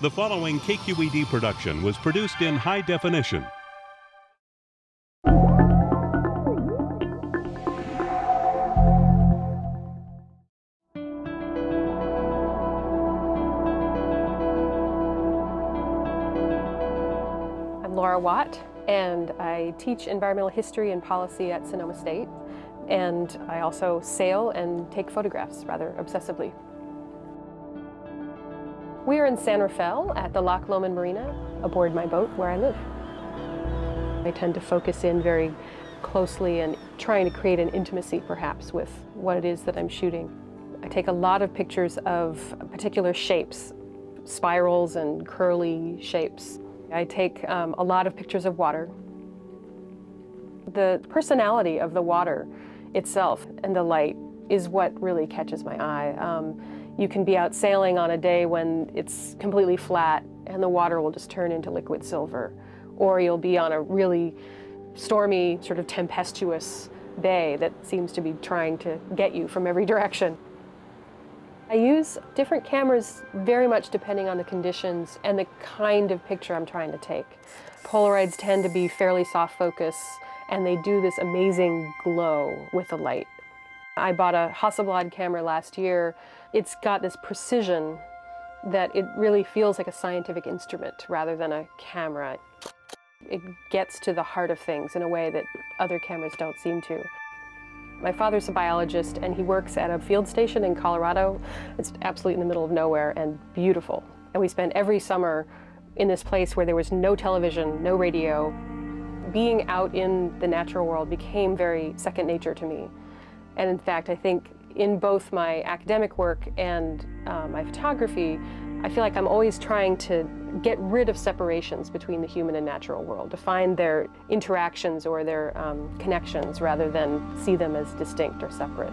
The following KQED production was produced in high definition. I'm Laura Watt, and I teach environmental history and policy at Sonoma State. And I also sail and take photographs rather obsessively. We are in San Rafael at the Loch Lomond Marina aboard my boat where I live. I tend to focus in very closely and trying to create an intimacy perhaps with what it is that I'm shooting. I take a lot of pictures of particular shapes, spirals and curly shapes. I take um, a lot of pictures of water. The personality of the water itself and the light is what really catches my eye. Um, you can be out sailing on a day when it's completely flat and the water will just turn into liquid silver. Or you'll be on a really stormy, sort of tempestuous bay that seems to be trying to get you from every direction. I use different cameras very much depending on the conditions and the kind of picture I'm trying to take. Polaroids tend to be fairly soft focus and they do this amazing glow with the light. I bought a Hasselblad camera last year. It's got this precision that it really feels like a scientific instrument rather than a camera. It gets to the heart of things in a way that other cameras don't seem to. My father's a biologist and he works at a field station in Colorado. It's absolutely in the middle of nowhere and beautiful. And we spent every summer in this place where there was no television, no radio. Being out in the natural world became very second nature to me. And in fact, I think in both my academic work and uh, my photography, I feel like I'm always trying to get rid of separations between the human and natural world, to find their interactions or their um, connections rather than see them as distinct or separate.